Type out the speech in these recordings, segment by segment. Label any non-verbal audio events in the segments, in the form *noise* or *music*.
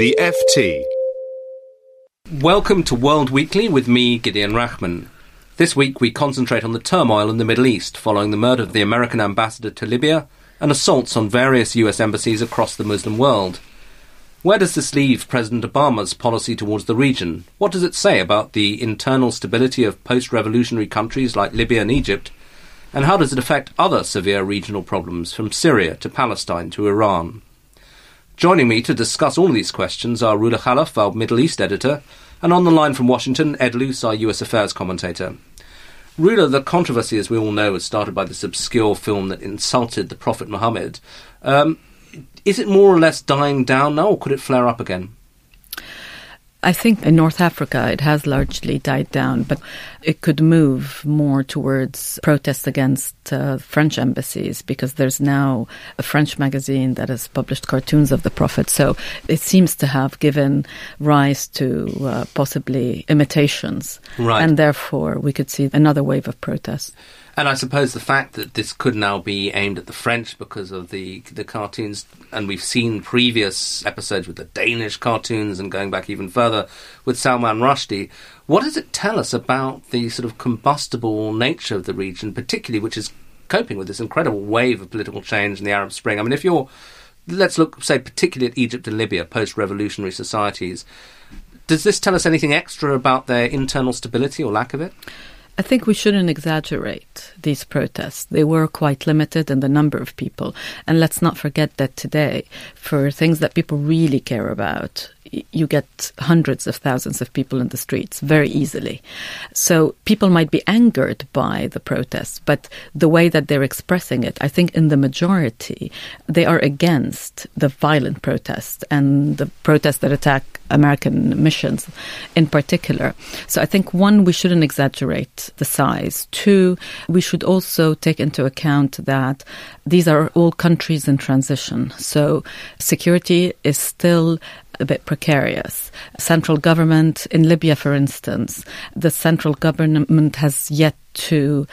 The FT. Welcome to World Weekly with me, Gideon Rachman. This week we concentrate on the turmoil in the Middle East following the murder of the American ambassador to Libya and assaults on various US embassies across the Muslim world. Where does this leave President Obama's policy towards the region? What does it say about the internal stability of post revolutionary countries like Libya and Egypt? And how does it affect other severe regional problems from Syria to Palestine to Iran? Joining me to discuss all these questions are Roula Khalaf, our Middle East editor, and on the line from Washington, Ed Luce, our US affairs commentator. Roula, the controversy, as we all know, was started by this obscure film that insulted the Prophet Muhammad. Um, is it more or less dying down now, or could it flare up again? I think in North Africa it has largely died down, but it could move more towards protests against uh, French embassies because there's now a French magazine that has published cartoons of the Prophet. So it seems to have given rise to uh, possibly imitations. Right. And therefore we could see another wave of protests. And I suppose the fact that this could now be aimed at the French because of the the cartoons, and we've seen previous episodes with the Danish cartoons, and going back even further with Salman Rushdie. What does it tell us about the sort of combustible nature of the region, particularly which is coping with this incredible wave of political change in the Arab Spring? I mean, if you're let's look, say, particularly at Egypt and Libya, post-revolutionary societies. Does this tell us anything extra about their internal stability or lack of it? I think we shouldn't exaggerate these protests. They were quite limited in the number of people. And let's not forget that today, for things that people really care about, you get hundreds of thousands of people in the streets very easily. So people might be angered by the protests, but the way that they're expressing it, I think in the majority, they are against the violent protests and the protests that attack American missions in particular. So I think one, we shouldn't exaggerate the size. Two, we should also take into account that these are all countries in transition. So security is still a bit precarious. Central government in Libya, for instance, the central government has yet to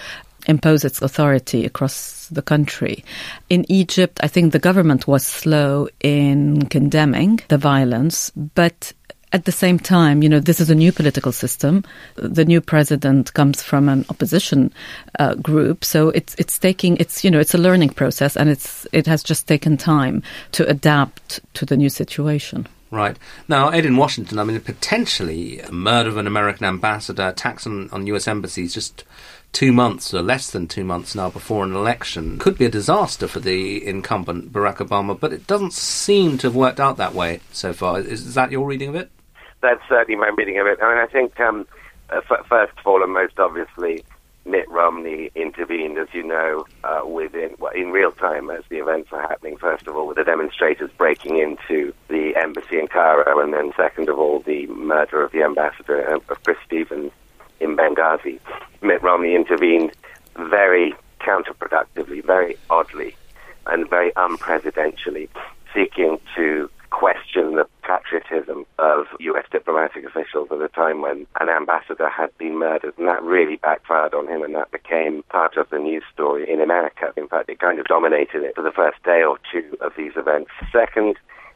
impose its authority across the country. In Egypt, I think the government was slow in condemning the violence, but at the same time, you know, this is a new political system. The new president comes from an opposition uh, group, so it's it's taking it's you know it's a learning process, and it's it has just taken time to adapt to the new situation. Right. Now, Ed, in Washington, I mean, potentially murder of an American ambassador, attacks on, on US embassies just two months or less than two months now before an election could be a disaster for the incumbent Barack Obama, but it doesn't seem to have worked out that way so far. Is, is that your reading of it? That's certainly my reading of it. I mean, I think, um, uh, f- first of all, and most obviously, Mitt Romney intervened, as you know, uh, within well, in real time as the events are happening. First of all, with the demonstrators breaking into the embassy in Cairo, and then second of all, the murder of the ambassador uh, of Chris Stevens in Benghazi. Mitt Romney intervened very counterproductively, very oddly, and very unpresidentially, seeking to question the patriotism of U.S. diplomatic officials at a time when an ambassador had been murdered, and that really backfired on him, and that became part of the news story in America. In fact, it kind of dominated it for the first day or two of these events. Second,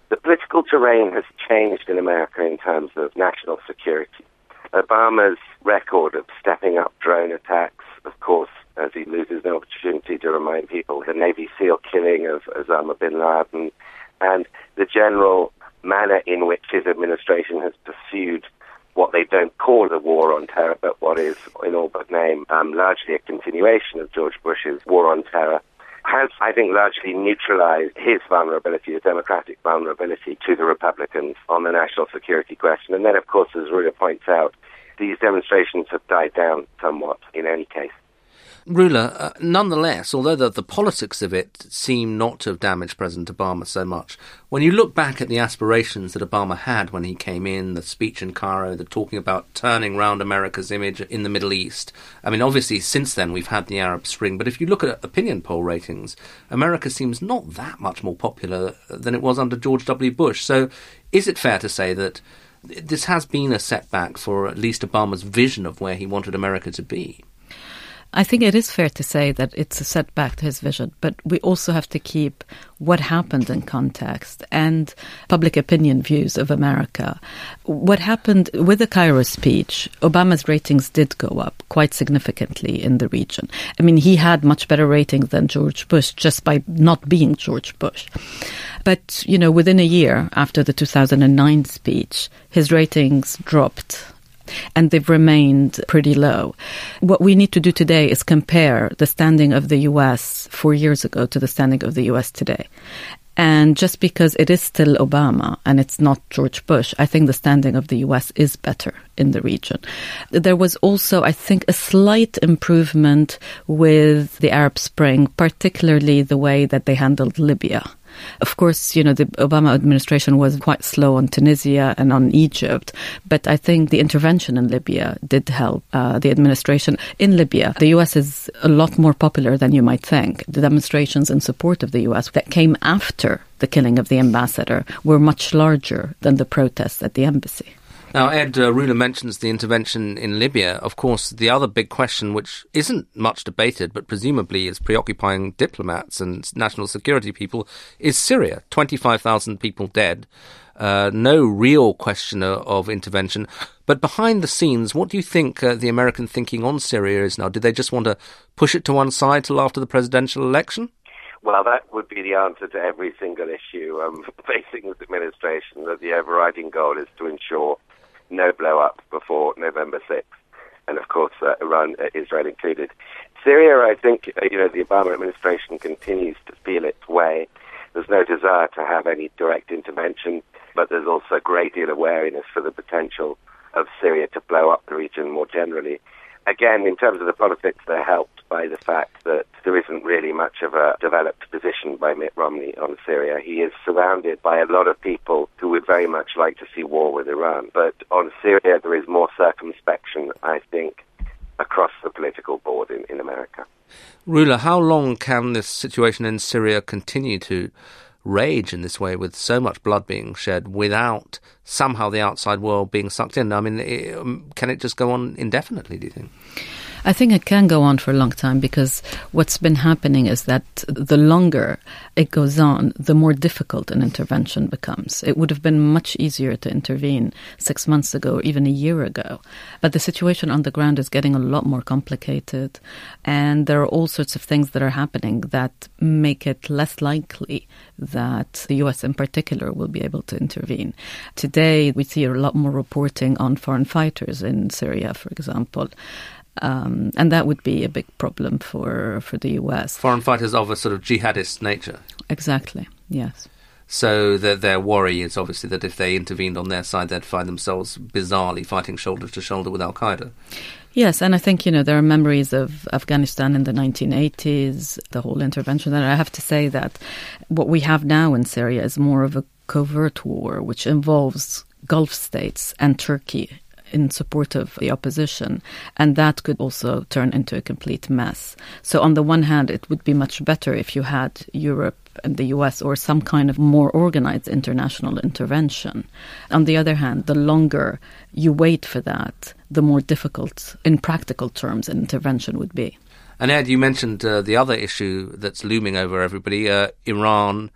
the political terrain has changed in America in terms of national security. Obama's record of stepping up drone attacks, of course, as he loses the opportunity to remind people the Navy SEAL killing of Osama bin Laden, and the general manner in which his administration has pursued what they don't call the war on terror, but what is, in all but name, um, largely a continuation of George Bush's war on terror, has, I think, largely neutralized his vulnerability, his democratic vulnerability to the Republicans on the national security question. And then, of course, as Roula points out, these demonstrations have died down somewhat in any case. Roula, uh, nonetheless, although the, the politics of it seem not to have damaged President Obama so much, when you look back at the aspirations that Obama had when he came in, the speech in Cairo, the talking about turning round America's image in the Middle East, I mean, obviously, since then we've had the Arab Spring, but if you look at opinion poll ratings, America seems not that much more popular than it was under George W. Bush. So is it fair to say that this has been a setback for at least Obama's vision of where he wanted America to be? I think it is fair to say that it's a setback to his vision, but we also have to keep what happened in context and public opinion views of America. What happened with the Cairo speech, Obama's ratings did go up quite significantly in the region. I mean, he had much better ratings than George Bush just by not being George Bush. But, you know, within a year after the 2009 speech, his ratings dropped and they've remained pretty low. What we need to do today is compare the standing of the US four years ago to the standing of the US today. And just because it is still Obama and it's not George Bush, I think the standing of the US is better in the region. There was also, I think, a slight improvement with the Arab Spring, particularly the way that they handled Libya. Of course, you know, the Obama administration was quite slow on Tunisia and on Egypt, but I think the intervention in Libya did help uh, the administration. In Libya, the U.S. is a lot more popular than you might think. The demonstrations in support of the U.S. that came after the killing of the ambassador were much larger than the protests at the embassy. Now, Ed uh, Roula mentions the intervention in Libya. Of course, the other big question, which isn't much debated, but presumably is preoccupying diplomats and national security people, is Syria. 25,000 people dead. Uh, no real question of intervention. But behind the scenes, what do you think uh, the American thinking on Syria is now? Did they just want to push it to one side till after the presidential election? Well, that would be the answer to every single issue um, *laughs* facing this administration, that the overriding goal is to ensure no blow up before November 6th, and of course, uh, Iran, uh, Israel included. Syria, I think, uh, you know, the Obama administration continues to feel its way. There's no desire to have any direct intervention, but there's also a great deal of wariness for the potential of Syria to blow up the region more generally again, in terms of the politics, they're helped by the fact that there isn't really much of a developed position by Mitt Romney on Syria. He is surrounded by a lot of people who would very much like to see war with Iran. But on Syria, there is more circumspection, I think, across the political board in, in America. Rula, how long can this situation in Syria continue to rage in this way with so much blood being shed without somehow the outside world being sucked in? I mean, it, um, can it just go on indefinitely, do you think? I think it can go on for a long time because what's been happening is that the longer it goes on, the more difficult an intervention becomes. It would have been much easier to intervene six months ago, or even a year ago. But the situation on the ground is getting a lot more complicated, and there are all sorts of things that are happening that make it less likely that the US in particular will be able to intervene. Today, we see a lot more reporting on foreign fighters in Syria, for example. Um, and that would be a big problem for, for the US. Foreign fighters of a sort of jihadist nature. Exactly, yes. So their, their worry is obviously that if they intervened on their side, they'd find themselves bizarrely fighting shoulder to shoulder with Al Qaeda. Yes, and I think, you know, there are memories of Afghanistan in the 1980s, the whole intervention. And I have to say that what we have now in Syria is more of a covert war, which involves Gulf states and Turkey in support of the opposition, and that could also turn into a complete mess. So, on the one hand, it would be much better if you had Europe and the US or some kind of more organized international intervention. On the other hand, the longer you wait for that, the more difficult, in practical terms, an intervention would be. And Ed, you mentioned uh, the other issue that's looming over everybody uh, Iran.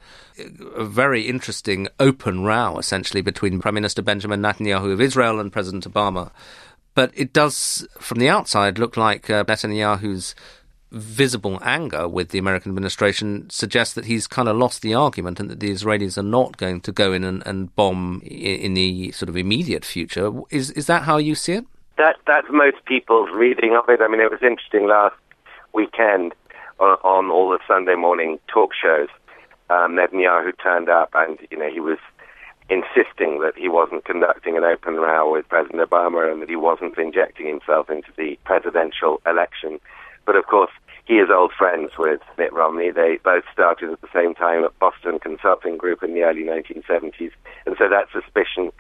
A very interesting open row, essentially, between Prime Minister Benjamin Netanyahu of Israel and President Obama. But it does, from the outside, look like uh, Netanyahu's visible anger with the American administration suggests that he's kind of lost the argument and that the Israelis are not going to go in and, and bomb in, in the sort of immediate future. Is is that how you see it? That that's most people's reading of it. I mean, it was interesting last weekend on, on all the Sunday morning talk shows, um, Netanyahu turned up and, you know, he was insisting that he wasn't conducting an open row with President Obama and that he wasn't injecting himself into the presidential election. But of course, he is old friends with Mitt Romney. They both started at the same time at Boston Consulting Group in the early 1970s, and so that suspicion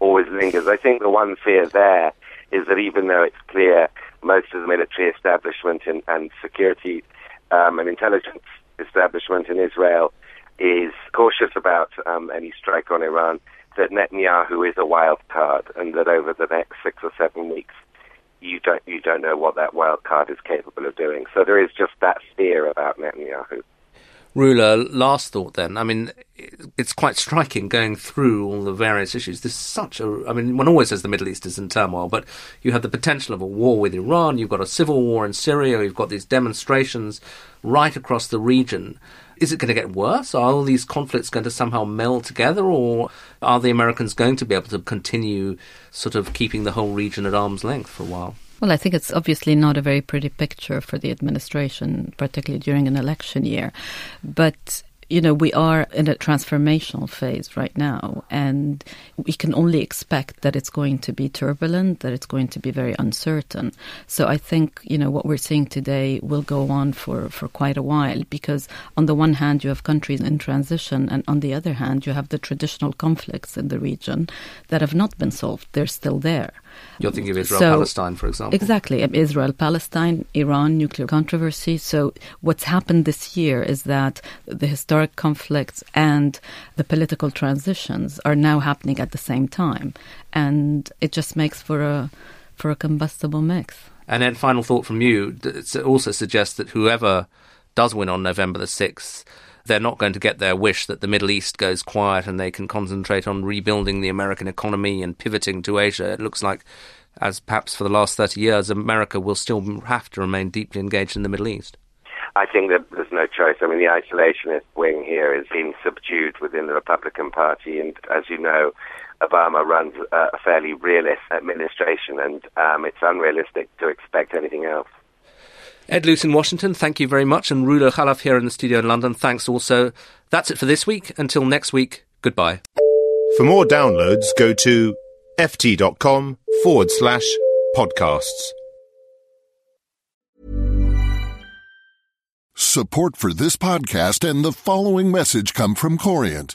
always lingers. I think the one fear there is that even though it's clear most of the military establishment and, and security um, and intelligence establishment in Israel is cautious about um, any strike on Iran, that Netanyahu is a wild card, and that over the next six or seven weeks, you don't you don't know what that wild card is capable of doing. So there is just that fear about Netanyahu. Roula, last thought then. I mean, it's quite striking going through all the various issues. There's such a, I mean, one always says the Middle East is in turmoil, but you have the potential of a war with Iran, you've got a civil war in Syria, you've got these demonstrations right across the region. Is it going to get worse? Are all these conflicts going to somehow meld together, or are the Americans going to be able to continue sort of keeping the whole region at arm's length for a while? Well, I think it's obviously not a very pretty picture for the administration, particularly during an election year. But you know, we are in a transformational phase right now, and we can only expect that it's going to be turbulent, that it's going to be very uncertain. So I think, you know, what we're seeing today will go on for, for quite a while because, on the one hand, you have countries in transition, and on the other hand, you have the traditional conflicts in the region that have not been solved. They're still there. You're thinking of Israel so, Palestine, for example. Exactly. Israel Palestine, Iran, nuclear controversy. So, what's happened this year is that the historic conflicts and the political transitions are now happening at the same time. And it just makes for a, for a combustible mix. And then, final thought from you it also suggests that whoever does win on November the 6th they're not going to get their wish that the Middle East goes quiet and they can concentrate on rebuilding the American economy and pivoting to Asia. It looks like, as perhaps for the last 30 years, America will still have to remain deeply engaged in the Middle East. I think that there's no choice. I mean, the isolationist wing here is being subdued within the Republican Party, and as you know, Obama runs a fairly realist administration, and um, it's unrealistic to expect anything else. Ed Luce in Washington, thank you very much. And Roula Khalaf here in the studio in London, thanks also. That's it for this week. Until next week, goodbye. For more downloads, go to ft.com forward slash podcasts. Support for this podcast and the following message come from Corient.